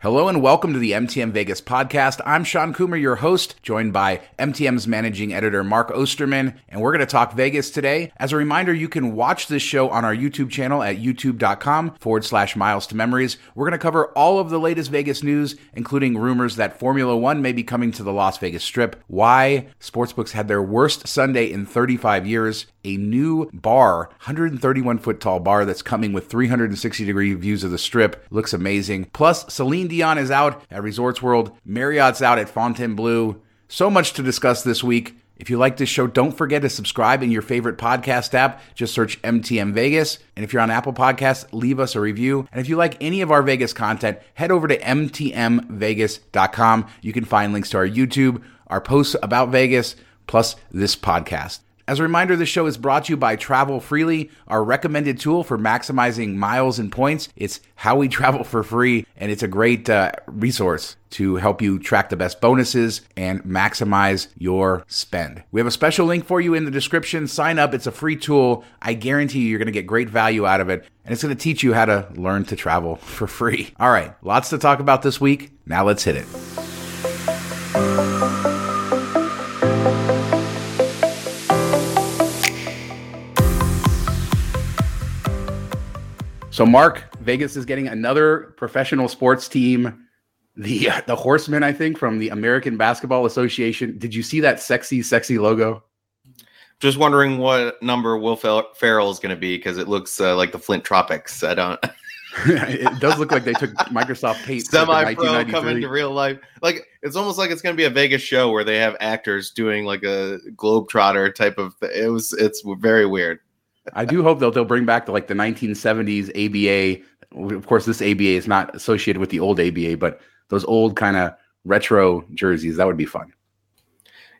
Hello and welcome to the MTM Vegas podcast. I'm Shawn Coomer, your host, joined by MTM's managing editor, Mark Osterman, and we're going to talk Vegas today. As a reminder, you can watch this show on our YouTube channel at youtube.com forward slash miles to memories. We're going to cover all of the latest Vegas news, including rumors that Formula One may be coming to the Las Vegas Strip, why sportsbooks had their worst Sunday in 35 years, a new bar, 131 foot tall bar that's coming with 360 degree views of the strip. Looks amazing. Plus, Celine Dion is out at Resorts World, Marriott's out at Fontainebleau. So much to discuss this week. If you like this show, don't forget to subscribe in your favorite podcast app. Just search MTM Vegas. And if you're on Apple Podcasts, leave us a review. And if you like any of our Vegas content, head over to MTMVegas.com. You can find links to our YouTube, our posts about Vegas, plus this podcast. As a reminder, this show is brought to you by Travel Freely, our recommended tool for maximizing miles and points. It's how we travel for free, and it's a great uh, resource to help you track the best bonuses and maximize your spend. We have a special link for you in the description. Sign up, it's a free tool. I guarantee you, you're going to get great value out of it, and it's going to teach you how to learn to travel for free. All right, lots to talk about this week. Now let's hit it. So, Mark, Vegas is getting another professional sports team, the the Horsemen, I think, from the American Basketball Association. Did you see that sexy, sexy logo? Just wondering what number Will Ferrell is going to be because it looks uh, like the Flint Tropics. I don't. it does look like they took Microsoft Paint. Semi pro coming to real life. Like it's almost like it's going to be a Vegas show where they have actors doing like a globetrotter type of. It was. It's very weird. I do hope they'll they'll bring back the like the 1970s ABA. Of course, this ABA is not associated with the old ABA, but those old kind of retro jerseys that would be fun.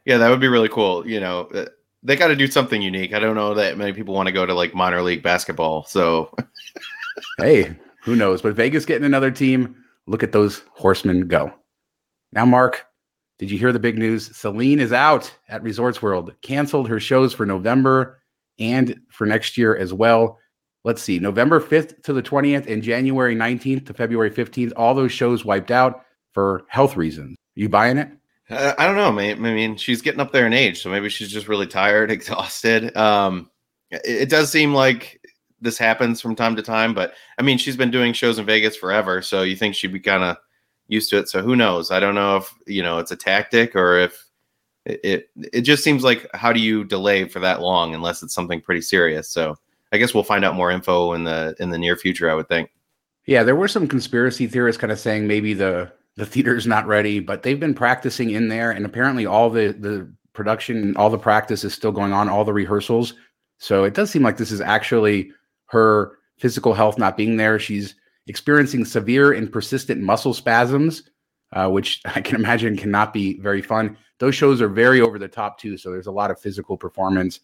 Yeah, that would be really cool. You know, uh, they got to do something unique. I don't know that many people want to go to like minor league basketball. So, hey, who knows? But Vegas getting another team. Look at those horsemen go. Now, Mark, did you hear the big news? Celine is out at Resorts World, canceled her shows for November and for next year as well. Let's see, November 5th to the 20th and January 19th to February 15th, all those shows wiped out for health reasons. You buying it? Uh, I don't know. Man. I mean, she's getting up there in age, so maybe she's just really tired, exhausted. Um, it, it does seem like this happens from time to time, but I mean, she's been doing shows in Vegas forever, so you think she'd be kind of used to it. So who knows? I don't know if you know it's a tactic or if it it just seems like how do you delay for that long unless it's something pretty serious? So i guess we'll find out more info in the in the near future i would think. Yeah there were some conspiracy theorists kind of saying maybe the the theater's not ready but they've been practicing in there and apparently all the the production all the practice is still going on all the rehearsals. So it does seem like this is actually her physical health not being there. She's experiencing severe and persistent muscle spasms uh, which i can imagine cannot be very fun those shows are very over the top too. So there's a lot of physical performance.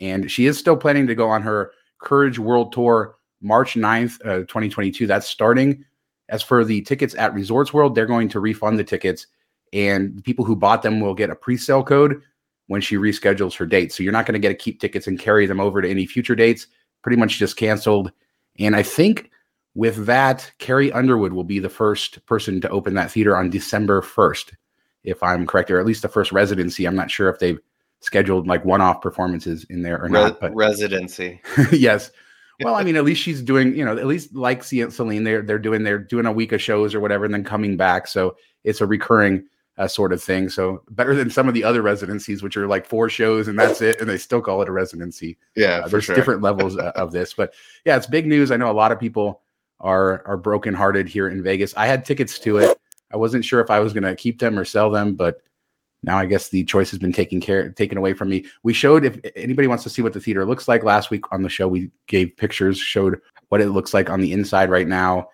And she is still planning to go on her Courage World Tour March 9th, uh, 2022. That's starting. As for the tickets at Resorts World, they're going to refund the tickets. And people who bought them will get a pre sale code when she reschedules her date. So you're not going to get to keep tickets and carry them over to any future dates. Pretty much just canceled. And I think with that, Carrie Underwood will be the first person to open that theater on December 1st if I'm correct, or at least the first residency. I'm not sure if they've scheduled like one-off performances in there or Re- not. But residency, yes. Well, I mean, at least she's doing, you know, at least like Celine, they're they're doing they're doing a week of shows or whatever, and then coming back. So it's a recurring uh, sort of thing. So better than some of the other residencies, which are like four shows and that's it, and they still call it a residency. Yeah, uh, there's sure. different levels uh, of this, but yeah, it's big news. I know a lot of people are are brokenhearted here in Vegas. I had tickets to it. I wasn't sure if I was going to keep them or sell them, but now I guess the choice has been taken care taken away from me. We showed if anybody wants to see what the theater looks like last week on the show, we gave pictures, showed what it looks like on the inside right now.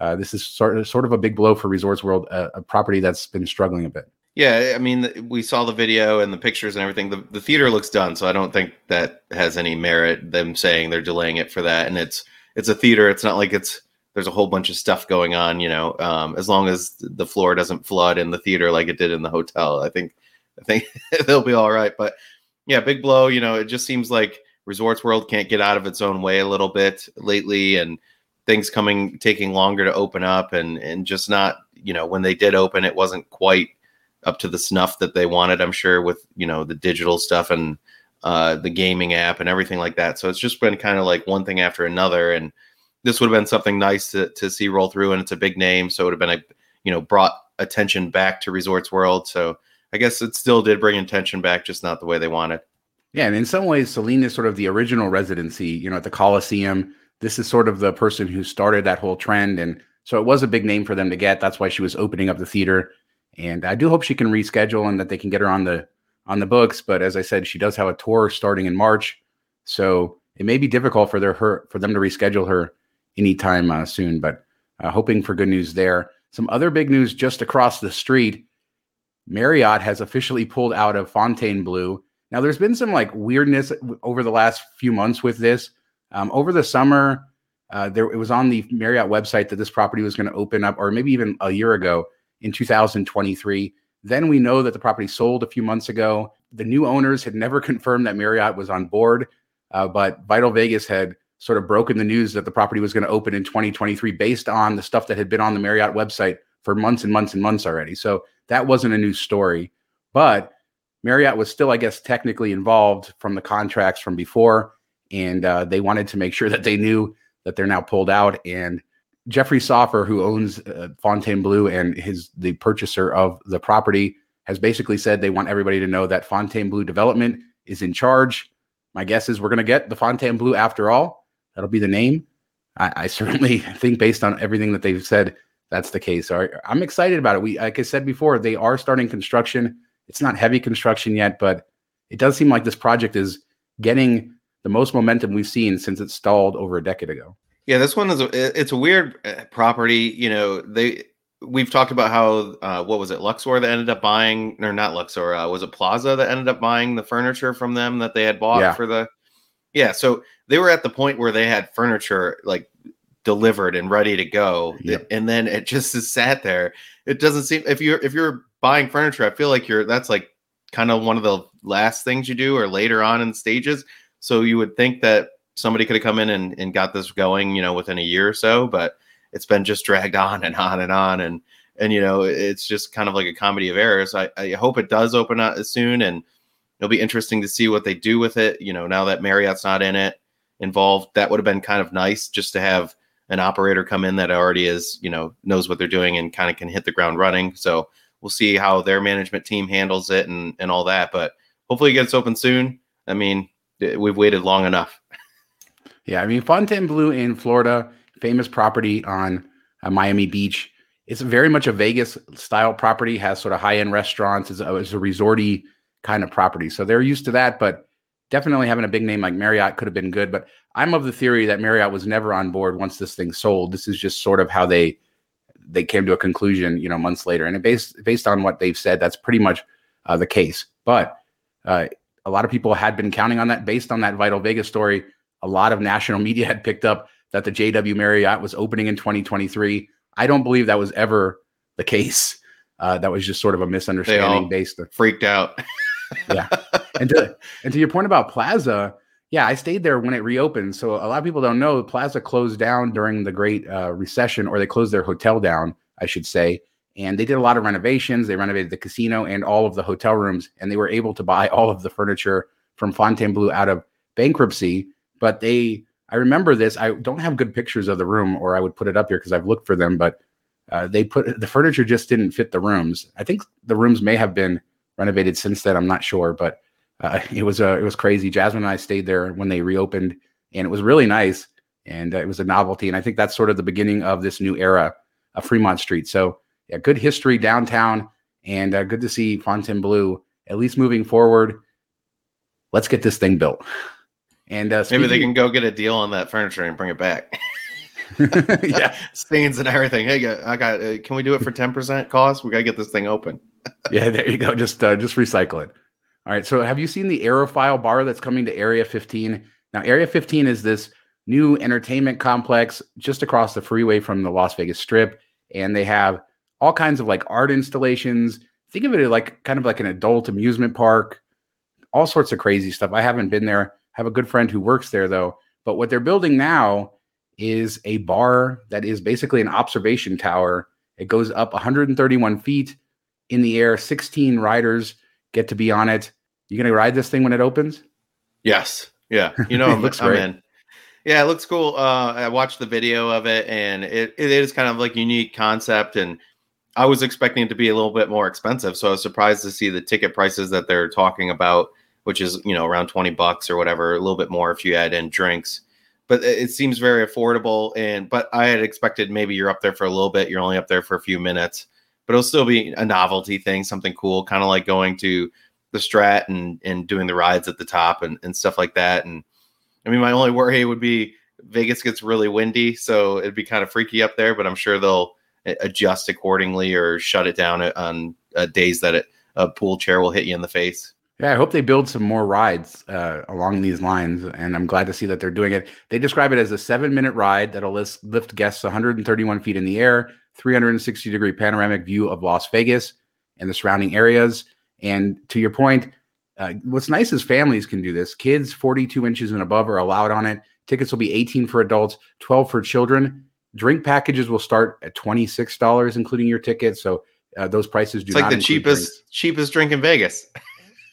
Uh, this is sort of sort of a big blow for Resorts World, a, a property that's been struggling a bit. Yeah, I mean, we saw the video and the pictures and everything. The, the theater looks done, so I don't think that has any merit. Them saying they're delaying it for that, and it's it's a theater. It's not like it's there's a whole bunch of stuff going on, you know, um, as long as the floor doesn't flood in the theater like it did in the hotel, I think, I think they'll be all right. But yeah, big blow. You know, it just seems like Resorts World can't get out of its own way a little bit lately, and things coming taking longer to open up, and and just not you know, when they did open, it wasn't quite up to the snuff that they wanted. I'm sure with you know the digital stuff and uh, the gaming app and everything like that. So it's just been kind of like one thing after another, and this would have been something nice to to see roll through, and it's a big name, so it would have been a you know brought attention back to Resorts World. So I guess it still did bring attention back, just not the way they wanted. Yeah, and in some ways, Celine is sort of the original residency. You know, at the Coliseum, this is sort of the person who started that whole trend, and so it was a big name for them to get. That's why she was opening up the theater, and I do hope she can reschedule and that they can get her on the on the books. But as I said, she does have a tour starting in March, so it may be difficult for their her for them to reschedule her anytime uh, soon. But uh, hoping for good news there. Some other big news just across the street: Marriott has officially pulled out of Fontainebleau. Now, there's been some like weirdness over the last few months with this. Um, over the summer, uh, there it was on the Marriott website that this property was going to open up, or maybe even a year ago in 2023. Then we know that the property sold a few months ago. The new owners had never confirmed that Marriott was on board, uh, but Vital Vegas had sort of broken the news that the property was going to open in 2023 based on the stuff that had been on the Marriott website for months and months and months already. So that wasn't a new story. But Marriott was still, I guess, technically involved from the contracts from before. And uh, they wanted to make sure that they knew that they're now pulled out. And Jeffrey Soffer, who owns uh, Fontainebleau and his the purchaser of the property, has basically said they want everybody to know that Fontainebleau Development is in charge. My guess is we're going to get the Fontainebleau after all. That'll be the name. I, I, certainly think, based on everything that they've said, that's the case. So I'm excited about it. We, like I said before, they are starting construction. It's not heavy construction yet, but it does seem like this project is getting the most momentum we've seen since it stalled over a decade ago. Yeah, this one is a, it's a weird uh, property. You know, they we've talked about how uh, what was it Luxor that ended up buying or not Luxor uh, was it Plaza that ended up buying the furniture from them that they had bought yeah. for the yeah. So they were at the point where they had furniture like delivered and ready to go, yep. and then it just is sat there. It doesn't seem if you're if you're buying furniture, I feel like you're that's like kind of one of the last things you do or later on in stages. So you would think that somebody could have come in and, and got this going, you know, within a year or so, but it's been just dragged on and on and on. And, and, you know, it's just kind of like a comedy of errors. I, I hope it does open up soon and it'll be interesting to see what they do with it. You know, now that Marriott's not in it involved, that would have been kind of nice just to have an operator come in that already is, you know, knows what they're doing and kind of can hit the ground running. So we'll see how their management team handles it and, and all that. But hopefully it gets open soon. I mean, we've waited long enough. Yeah, I mean Fontainebleau in Florida, famous property on uh, Miami Beach. It's very much a Vegas style property. Has sort of high end restaurants. It's a, it's a resorty kind of property, so they're used to that. But definitely having a big name like Marriott could have been good. But I'm of the theory that Marriott was never on board once this thing sold. This is just sort of how they they came to a conclusion, you know, months later. And it based based on what they've said, that's pretty much uh, the case. But uh, a lot of people had been counting on that based on that Vital Vegas story a lot of national media had picked up that the JW Marriott was opening in 2023. I don't believe that was ever the case. Uh, that was just sort of a misunderstanding based on freaked out. yeah. And to, and to your point about Plaza, yeah, I stayed there when it reopened. So a lot of people don't know Plaza closed down during the Great uh, Recession, or they closed their hotel down, I should say. And they did a lot of renovations. They renovated the casino and all of the hotel rooms, and they were able to buy all of the furniture from Fontainebleau out of bankruptcy but they I remember this. I don't have good pictures of the room, or I would put it up here because I've looked for them. But uh, they put the furniture just didn't fit the rooms. I think the rooms may have been renovated since then. I'm not sure, but uh, it was uh, it was crazy. Jasmine and I stayed there when they reopened, and it was really nice, and uh, it was a novelty. And I think that's sort of the beginning of this new era of Fremont Street. So yeah, good history downtown, and uh, good to see Fontainebleau at least moving forward. Let's get this thing built. And uh, maybe they can go get a deal on that furniture and bring it back. yeah, stains and everything. Hey, I got. Uh, can we do it for ten percent cost? We gotta get this thing open. yeah, there you go. Just uh, just recycle it. All right. So, have you seen the Aerophile bar that's coming to Area 15? Now, Area 15 is this new entertainment complex just across the freeway from the Las Vegas Strip, and they have all kinds of like art installations. Think of it like kind of like an adult amusement park, all sorts of crazy stuff. I haven't been there have a good friend who works there though. But what they're building now is a bar that is basically an observation tower It goes up 131 feet in the air. 16 riders get to be on it. You gonna ride this thing when it opens? Yes. Yeah. You know, It looks I'm great. in. Yeah, it looks cool. Uh, I watched the video of it, and it, it is kind of like unique concept. And I was expecting it to be a little bit more expensive, so I was surprised to see the ticket prices that they're talking about, which is you know around twenty bucks or whatever, a little bit more if you add in drinks. But it it seems very affordable. And but I had expected maybe you're up there for a little bit, you're only up there for a few minutes, but it'll still be a novelty thing, something cool, kind of like going to the Strat and and doing the rides at the top and, and stuff like that. And I mean, my only worry would be Vegas gets really windy, so it'd be kind of freaky up there. But I'm sure they'll adjust accordingly or shut it down on uh, days that it, a pool chair will hit you in the face. Yeah, I hope they build some more rides uh, along these lines, and I'm glad to see that they're doing it. They describe it as a seven-minute ride that'll list, lift guests 131 feet in the air, 360 degree panoramic view of Las Vegas and the surrounding areas. And to your point, uh, what's nice is families can do this. Kids 42 inches and above are allowed on it. Tickets will be 18 for adults, 12 for children. Drink packages will start at $26, including your ticket. So uh, those prices do It's like the cheapest drinks. cheapest drink in Vegas.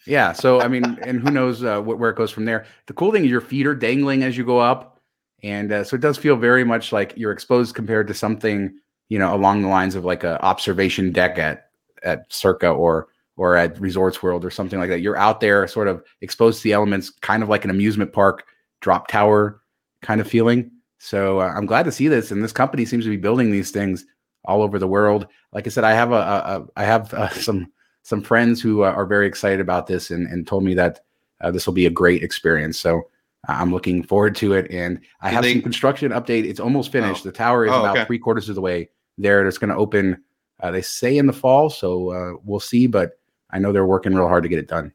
Yeah. So I mean, and who knows uh, wh- where it goes from there. The cool thing is your feet are dangling as you go up, and uh, so it does feel very much like you're exposed compared to something you know along the lines of like a observation deck at at Circa or or at Resorts World or something like that. You're out there, sort of exposed to the elements, kind of like an amusement park drop tower kind of feeling. So uh, I'm glad to see this, and this company seems to be building these things all over the world. Like I said, I have a, a, a I have uh, some some friends who uh, are very excited about this and, and told me that uh, this will be a great experience. So uh, I'm looking forward to it. And I have they- some construction update. It's almost finished. The tower is Oh, about okay. three quarters of the way there. It's going to open, uh, they say in the fall. So uh, we'll see. But I know they're working real hard to get it done.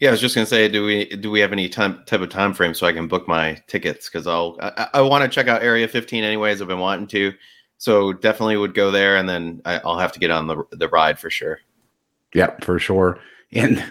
Yeah, I was just gonna say, do we do we have any time type of time frame so I can book my tickets? Because I'll I, I want to check out Area 15 anyways. I've been wanting to, so definitely would go there, and then I, I'll have to get on the the ride for sure. Yeah, for sure. And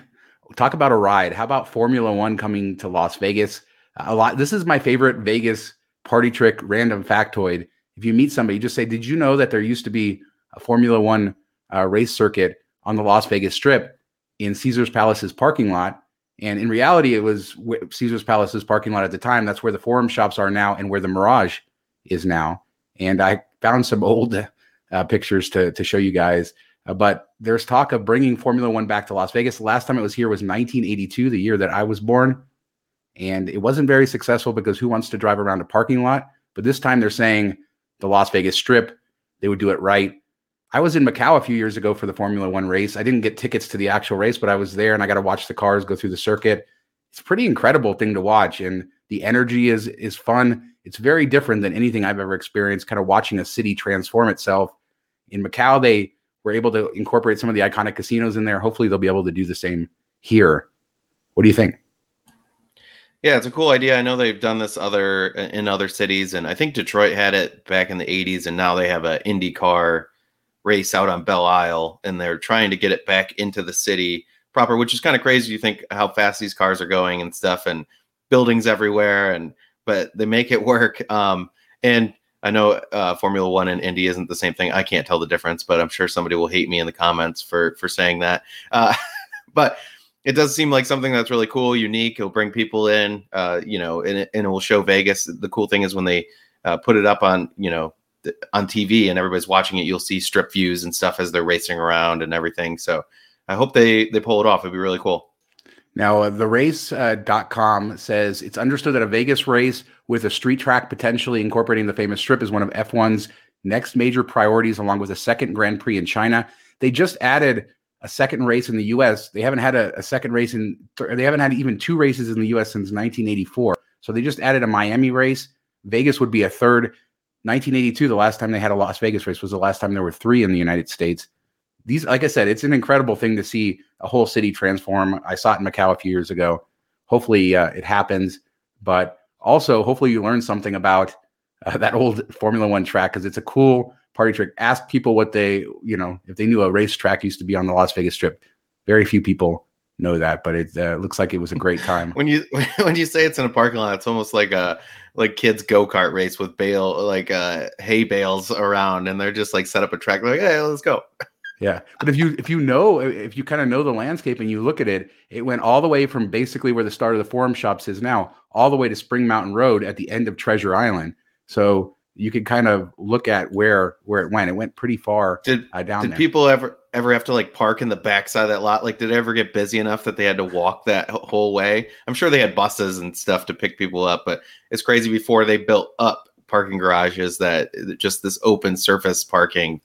talk about a ride. How about Formula One coming to Las Vegas? A lot. This is my favorite Vegas party trick, random factoid. If you meet somebody, just say, "Did you know that there used to be a Formula One uh, race circuit on the Las Vegas Strip in Caesar's Palace's parking lot?" And in reality, it was Caesar's Palace's parking lot at the time. That's where the Forum shops are now, and where the Mirage is now. And I found some old uh, pictures to to show you guys. Uh, but there's talk of bringing Formula One back to Las Vegas. The last time it was here was 1982, the year that I was born. And it wasn't very successful because who wants to drive around a parking lot? But this time they're saying the Las Vegas Strip, they would do it right. I was in Macau a few years ago for the Formula One race. I didn't get tickets to the actual race, but I was there and I got to watch the cars go through the circuit. It's a pretty incredible thing to watch. And the energy is is fun. It's very different than anything I've ever experienced, kind of watching a city transform itself. In Macau, they were able to incorporate some of the iconic casinos in there. Hopefully, they'll be able to do the same here. What do you think? Yeah, it's a cool idea. I know they've done this other in other cities, and I think Detroit had it back in the '80s, and now they have an IndyCar race out on Belle Isle, and they're trying to get it back into the city proper, which is kind of crazy. You think how fast these cars are going and stuff, and buildings everywhere, and but they make it work. Um, and I know uh, Formula One and Indy isn't the same thing. I can't tell the difference, but I'm sure somebody will hate me in the comments for for saying that. Uh, but it does seem like something that's really cool, unique. It'll bring people in, uh, you know, and it, and it will show Vegas. The cool thing is when they uh, put it up on, you know, on TV and everybody's watching it, you'll see strip views and stuff as they're racing around and everything. So I hope they they pull it off. It'd be really cool. Now, uh, the race.com says it's understood that a Vegas race with a street track potentially incorporating the famous strip is one of F1's next major priorities, along with a second Grand Prix in China. They just added a second race in the US. They haven't had a, a second race in, th- they haven't had even two races in the US since 1984. So they just added a Miami race. Vegas would be a third. 1982, the last time they had a Las Vegas race, was the last time there were three in the United States. These, like I said, it's an incredible thing to see a whole city transform. I saw it in Macau a few years ago. Hopefully, uh, it happens, but also hopefully you learn something about uh, that old Formula One track because it's a cool party trick. Ask people what they, you know, if they knew a racetrack used to be on the Las Vegas Strip. Very few people know that, but it uh, looks like it was a great time. When you when you say it's in a parking lot, it's almost like a like kids go kart race with bale like uh hay bales around, and they're just like set up a track like, hey, let's go. Yeah, but if you if you know if you kind of know the landscape and you look at it, it went all the way from basically where the start of the Forum Shops is now, all the way to Spring Mountain Road at the end of Treasure Island. So you could kind of look at where where it went. It went pretty far Did uh, down did there. people ever ever have to like park in the backside of that lot? Like, did it ever get busy enough that they had to walk that whole way? I'm sure they had buses and stuff to pick people up, but it's crazy before they built up parking garages that just this open surface parking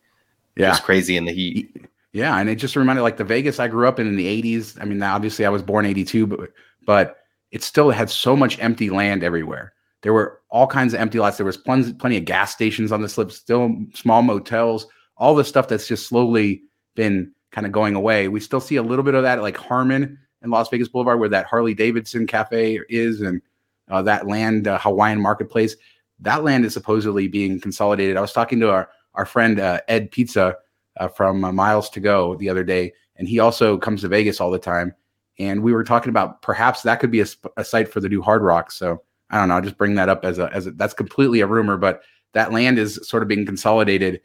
yeah, was crazy in the heat. Yeah, and it just reminded like the Vegas I grew up in in the 80s. I mean, obviously I was born 82, but but it still had so much empty land everywhere. There were all kinds of empty lots. There was plenty, plenty of gas stations on the slip, still small motels, all the stuff that's just slowly been kind of going away. We still see a little bit of that at like Harmon and Las Vegas Boulevard, where that Harley Davidson cafe is, and uh, that land uh, Hawaiian Marketplace. That land is supposedly being consolidated. I was talking to our our friend uh, Ed Pizza uh, from uh, Miles to Go the other day, and he also comes to Vegas all the time. And we were talking about perhaps that could be a, a site for the new Hard Rock. So I don't know. I'll just bring that up as a as a, that's completely a rumor, but that land is sort of being consolidated,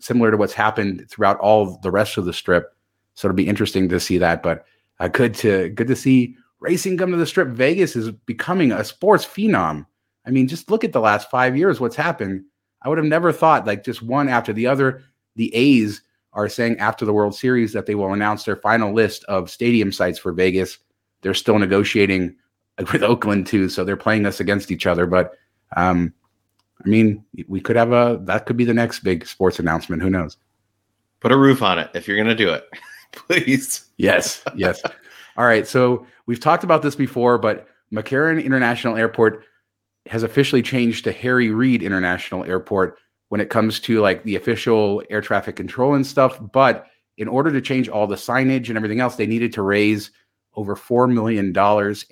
similar to what's happened throughout all the rest of the strip. So it'll be interesting to see that. But uh, good to good to see racing come to the strip. Vegas is becoming a sports phenom. I mean, just look at the last five years. What's happened? I would have never thought like just one after the other. The A's are saying after the World Series that they will announce their final list of stadium sites for Vegas. They're still negotiating with Oakland too, so they're playing us against each other. But um, I mean, we could have a that could be the next big sports announcement. Who knows? Put a roof on it if you're gonna do it, please. Yes, yes. All right. So we've talked about this before, but McCarran International Airport has officially changed to Harry Reid International Airport when it comes to like the official air traffic control and stuff. But in order to change all the signage and everything else, they needed to raise over $4 million.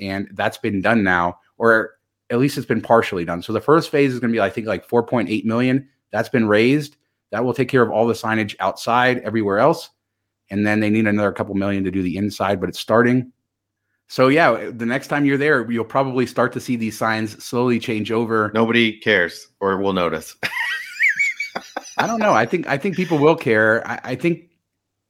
And that's been done now, or at least it's been partially done. So the first phase is going to be, I think, like 4.8 million. That's been raised. That will take care of all the signage outside, everywhere else. And then they need another couple million to do the inside, but it's starting. So yeah, the next time you're there, you'll probably start to see these signs slowly change over. Nobody cares or will notice. I don't know. I think I think people will care. I, I think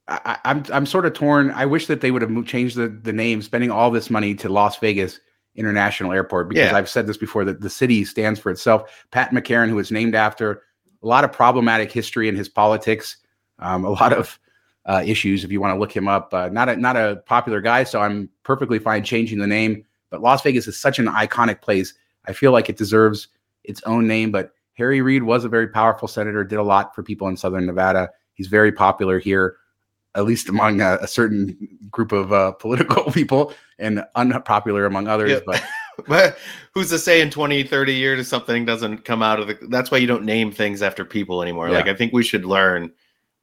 I, I'm I'm sort of torn. I wish that they would have moved, changed the the name, spending all this money to Las Vegas International Airport because Yeah. I've said this before that the city stands for itself. Pat McCarran, who was named after a lot of problematic history in his politics, um, a lot of uh, issues. If you want to look him up, uh, not a not a popular guy, so I'm perfectly fine changing the name. But Las Vegas is such an iconic place. I feel like it deserves its own name. But Harry Reid was a very powerful senator, did a lot for people in Southern Nevada. He's very popular here, at least among a, a certain group of uh, political people, and unpopular among others. Yep. But but who's to say in 20, 30 years something doesn't come out of the that's why you don't name things after people anymore. Yeah. Like I think we should learn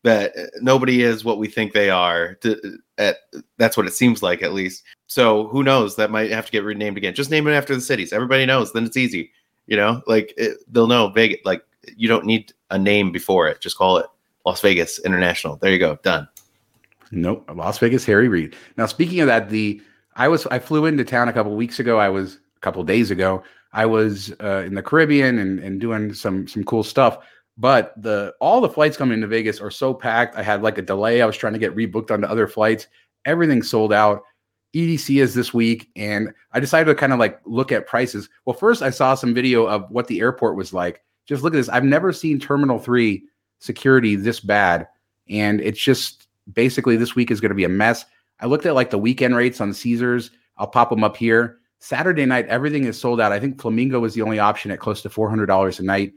that uh, nobody is what we think they are. To, at that's what it seems like at least. So who knows? That might have to get renamed again. Just name it after the cities. Everybody knows. Then it's easy. You know, like it, they'll know Vegas. Like you don't need a name before it. Just call it Las Vegas International. There you go. Done. Nope, Las Vegas Harry Reid. Now, speaking of that, the I was I flew into town a couple weeks ago. I was a couple days ago. I was uh, in the Caribbean and and doing some some cool stuff. But the all the flights coming into Vegas are so packed. I had like a delay. I was trying to get rebooked onto other flights. Everything sold out. EDC is this week, and I decided to kind of like look at prices. Well, first I saw some video of what the airport was like. Just look at this. I've never seen Terminal Three security this bad, and it's just basically this week is going to be a mess. I looked at like the weekend rates on Caesars. I'll pop them up here. Saturday night, everything is sold out. I think Flamingo was the only option at close to four hundred dollars a night.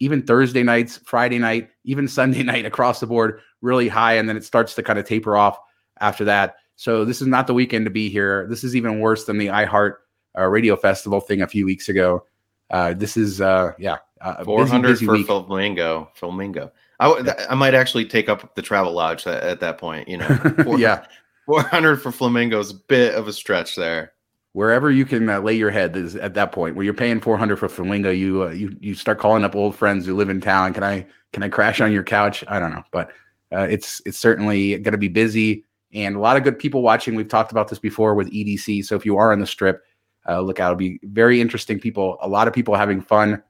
Even Thursday nights, Friday night, even Sunday night across the board, really high, and then it starts to kind of taper off after that. So this is not the weekend to be here. This is even worse than the iHeart uh, Radio Festival thing a few weeks ago. Uh, this is uh, yeah, uh, a busy, busy for week. Flamingo. Flamingo. I, might actually take up the travel lodge at, at that point. You know, Four- yeah, 400 for Flamingo is a bit of a stretch there. wherever you can uh, lay your head is at that point where you're paying 400 for flamingo you uh, you you start calling up old friends who live in town can i can i crash on your couch i don't know but uh, it's it's certainly going to be busy and a lot of good people watching we've talked about this before with edc so if you are on the strip uh, look out. It'll be very interesting. People, a lot of people having fun.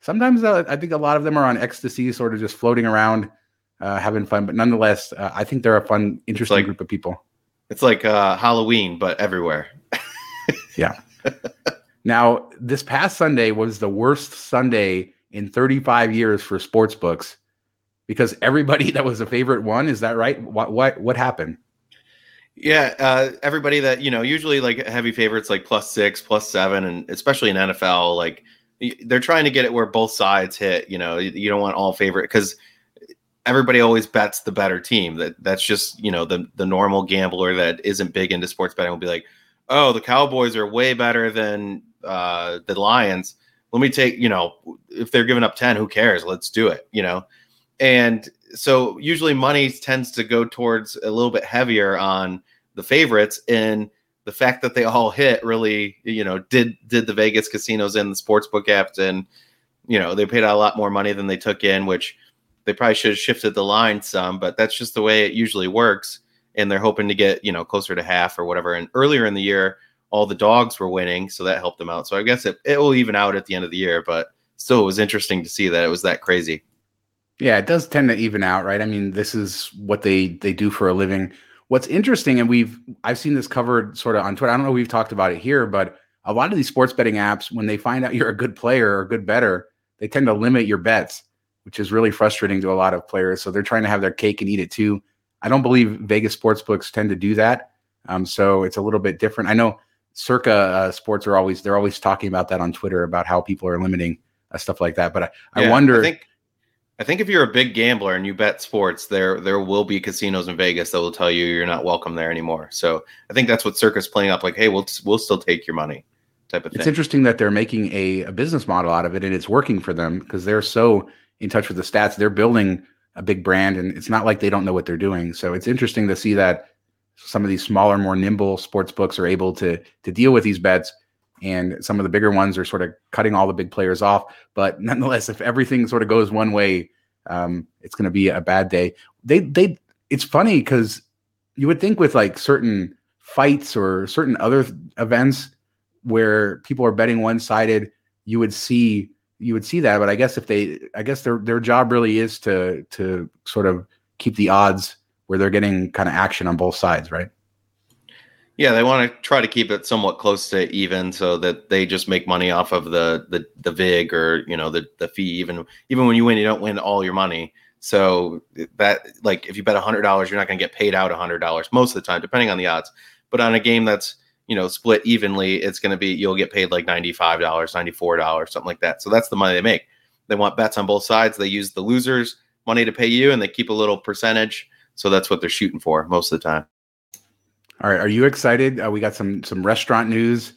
Sometimes uh, I think a lot of them are on ecstasy, sort of just floating around, uh, having fun. But nonetheless, uh, I think they're a fun, interesting like- group of people. It's like uh, Halloween, but everywhere. Yeah. Now, this past Sunday was the worst Sunday in 35 years for sports books because everybody that was a favorite won. Is that right? What what what happened? Yeah, uh, everybody that you know, usually like heavy favorites, like plus six, plus seven, and especially in NFL, like they're trying to get it where both sides hit. You know, you don't want all favorite because everybody always bets the better team. That that's just you know the the normal gambler that isn't big into sports betting will be like, oh, the Cowboys are way better than uh, the Lions. Let me take you know if they're giving up ten, who cares? Let's do it. You know, and so usually money tends to go towards a little bit heavier on the favorites and the fact that they all hit really you know did did the vegas casinos and the sportsbook apps and you know they paid out a lot more money than they took in which they probably should have shifted the line some but that's just the way it usually works and they're hoping to get you know closer to half or whatever and earlier in the year all the dogs were winning so that helped them out so i guess it, it will even out at the end of the year but still it was interesting to see that it was that crazy Yeah, it does tend to even out, right? I mean, this is what they they do for a living. What's interesting, and we've I've seen this covered sort of on Twitter. I don't know if we've talked about it here, but a lot of these sports betting apps, when they find out you're a good player or a good bettor, they tend to limit your bets, which is really frustrating to a lot of players. So they're trying to have their cake and eat it too. I don't believe Vegas sports books tend to do that. Um, so it's a little bit different. I know Circa uh, Sports are always they're always talking about that on Twitter about how people are limiting uh, stuff like that. But I, I wonder. I think I think if you're a big gambler and you bet sports, there there will be casinos in Vegas that will tell you you're not welcome there anymore. So I think that's what Circa's playing up like, hey, we'll we'll still take your money, type of thing. It's interesting that they're making a, a business model out of it and it's working for them because they're so in touch with the stats. They're building a big brand and it's not like they don't know what they're doing. So it's interesting to see that some of these smaller, more nimble sports books are able to to deal with these bets and some of the bigger ones are sort of cutting all the big players off. But nonetheless, if everything sort of goes one way, um, it's going to be a bad day. They they it's funny because you would think with like certain fights or certain other th- events where people are betting one sided, you would see you would see that. But I guess if they, I guess their their job really is to to sort of keep the odds where they're getting kind of action on both sides, right? Yeah, they want to try to keep it somewhat close to even so that they just make money off of the the the vig or you know the the fee. Even even when you win, you don't win all your money. So that like if you bet hundred dollars, you're not going to get paid out hundred dollars most of the time, depending on the odds. But on a game that's you know split evenly, it's going to be you'll get paid like ninety five dollars, ninety four dollars, something like that. So that's the money they make. They want bets on both sides. They use the losers' money to pay you, and they keep a little percentage. So that's what they're shooting for most of the time. All right, are you excited? Uh, we got some some restaurant news.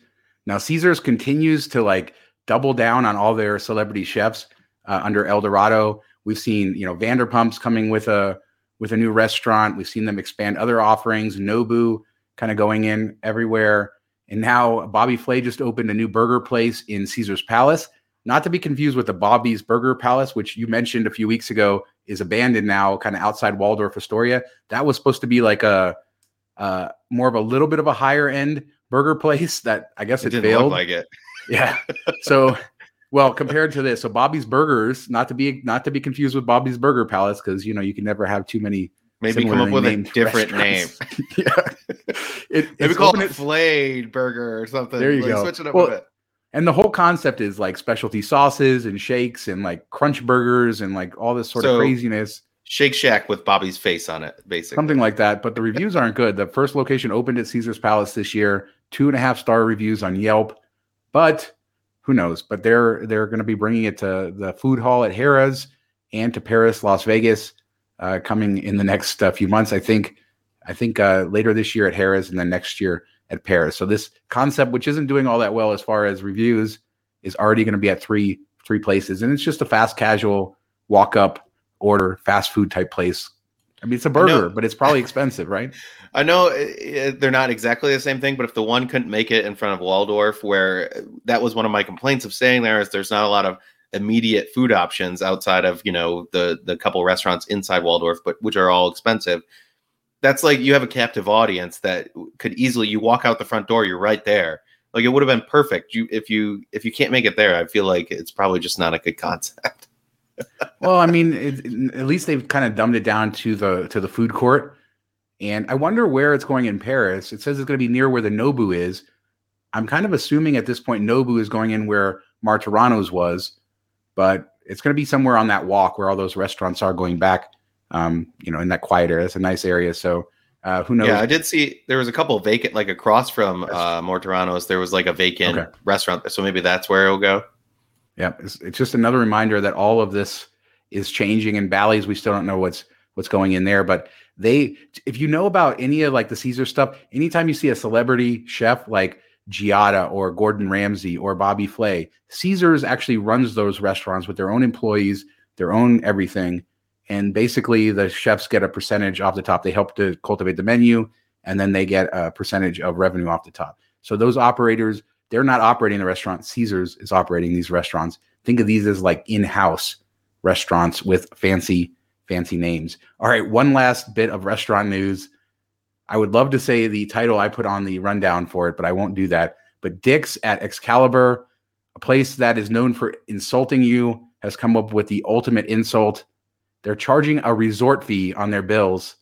Now Caesars continues to like double down on all their celebrity chefs uh, under Eldorado. We've seen you know Vanderpumps coming with a with a new restaurant. We've seen them expand other offerings. Nobu kind of going in everywhere, and now Bobby Flay just opened a new burger place in Caesar's Palace. Not to be confused with the Bobby's Burger Palace, which you mentioned a few weeks ago is abandoned now, kind of outside Waldorf Astoria. That was supposed to be like a uh, more of a little bit of a higher end burger place that I guess It it, failed. like it. yeah. So, well, compared to this, so Bobby's Burgers, not to be not to be confused with Bobby's Burger Palace, because you know you can never have too many. Maybe come up with a different name. yeah. It, Maybe it's call it flayed burger or something. There you like, go. Switch it up Well, a bit. and the whole concept is like specialty sauces and shakes and like crunch burgers and like all this sort So- of craziness. Shake Shack with Bobby's face on it, basically. something like that. But the reviews aren't good. The first location opened at Caesar's Palace this year, two and a half star reviews on Yelp. But who knows? But they're they're going to be bringing it to the food hall at Harrah's and to Paris, Las Vegas, uh, coming in the next uh, few months. I think I think uh, later this year at Harrah's and then next year at Paris. So this concept, which isn't doing all that well as far as reviews, is already going to be at three three places, and it's just a fast casual walk up order fast food type place. I mean, it's a burger, but it's probably expensive, right? I know uh, they're not exactly the same thing, but if the one couldn't make it in front of Waldorf, where uh, that was one of my complaints of staying there, is there's not a lot of immediate food options outside of you know the the couple restaurants inside Waldorf, but which are all expensive. That's like you have a captive audience that could easily you walk out the front door, you're right there. Like it would have been perfect. You if you if you can't make it there, I feel like it's probably just not a good concept. Well, I mean, it, at least they've kind of dumbed it down to the to the food court, and I wonder where it's going in Paris. It says it's going to be near where the Nobu is. I'm kind of assuming at this point Nobu is going in where Martorano's was, but it's going to be somewhere on that walk where all those restaurants are going back. Um, you know, in that quiet area. It's a nice area. So uh, who knows? Yeah, I did see there was a couple vacant, like across from uh, Martorano's, there was like a vacant okay. restaurant. So maybe that's where it'll go. Yeah, it's, it's just another reminder that all of this is changing. In Bally's, we still don't know what's what's going in there, but they, if you know about any of like the Caesar stuff, anytime you see a celebrity chef like Giada or Gordon Ramsay or Bobby Flay. Caesars actually runs those restaurants with their own employees, their own everything. And basically, the chefs get a percentage off the top. They help to cultivate the menu, and then they get a percentage of revenue off the top. So those operators, they're not operating the restaurant. Caesars is operating these restaurants. Think of these as like in-house restaurants with fancy, fancy names. All right, one last bit of restaurant news. I would love to say the title I put on the rundown for it, but I won't do that. But Dick's at Excalibur, a place that is known for insulting you, has come up with the ultimate insult. They're charging a resort fee on their bills.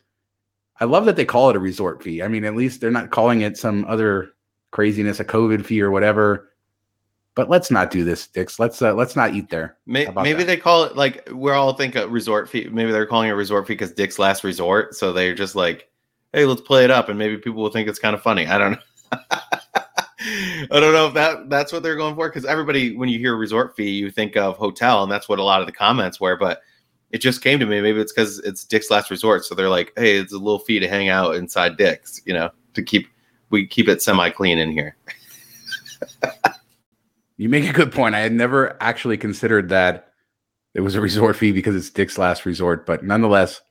I love that they call it a resort fee. I mean, at least they're not calling it some other craziness, a COVID fee or whatever. But let's not do this, Dick's. Let's uh, let's not eat there. Maybe, maybe they call it like we're all think a resort fee. Maybe they're calling it a resort fee because Dick's last resort. So they're just like hey, let's play it up, and maybe people will think it's kind of funny. I don't know. I don't know if that that's what they're going for because everybody, when you hear resort fee, you think of hotel, and that's what a lot of the comments were. But it just came to me. Maybe it's because it's Dick's Last Resort, so they're like, "Hey, it's a little fee to hang out inside Dick's," you know, to keep we keep it semi clean in here. you make a good point. I had never actually considered that it was a resort fee because it's Dick's Last Resort, but nonetheless,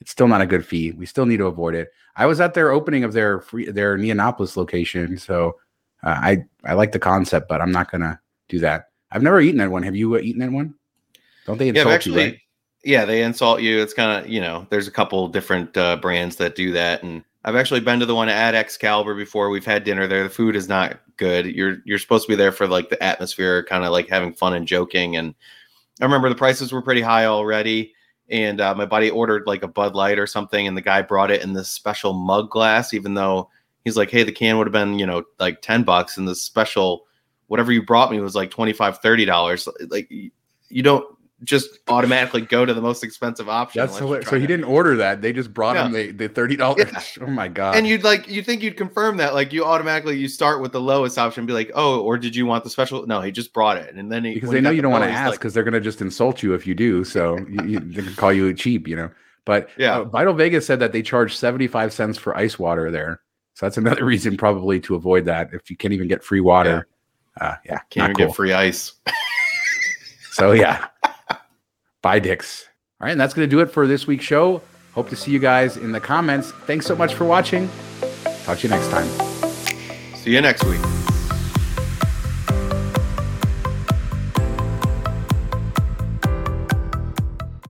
it's still not a good fee. We still need to avoid it. I was at their opening of their free, their Neonopolis location, so uh, I I like the concept, but I'm not gonna do that. I've never eaten at one. Have you uh, eaten at one? Don't they insult yeah, actually, you? Right? Yeah, they insult you. It's kind of you know, there's a couple different uh, brands that do that, and I've actually been to the one at Excalibur before. We've had dinner there. The food is not good. You're you're supposed to be there for like the atmosphere, kind of like having fun and joking. And I remember the prices were pretty high already and uh, my buddy ordered like a Bud Light or something, and the guy brought it in this special mug glass, even though he's like, hey, the can would have been, you know, like 10 bucks, and the special whatever you brought me was like 25 30 dollars like you don't just automatically go to the most expensive option. That's so, so he didn't order that. They just brought yeah. him the, the thirty dollars. Yeah. Oh my god! And you'd like you think you'd confirm that like you automatically you start with the lowest option, be like, oh, or did you want the special? No, he just brought it, and then he, because they know you don't want to ask because like, they're going to just insult you if you do. So you, you, they can call you cheap, you know. But yeah, uh, Vital Vegas said that they charge seventy five cents for ice water there. So that's another reason probably to avoid that if you can't even get free water. Yeah, uh, yeah can't even cool. get free ice. so yeah. Bye, Dicks. All right, and that's going to do it for this week's show. Hope to see you guys in the comments. Thanks so much for watching. Talk to you next time. See you next week.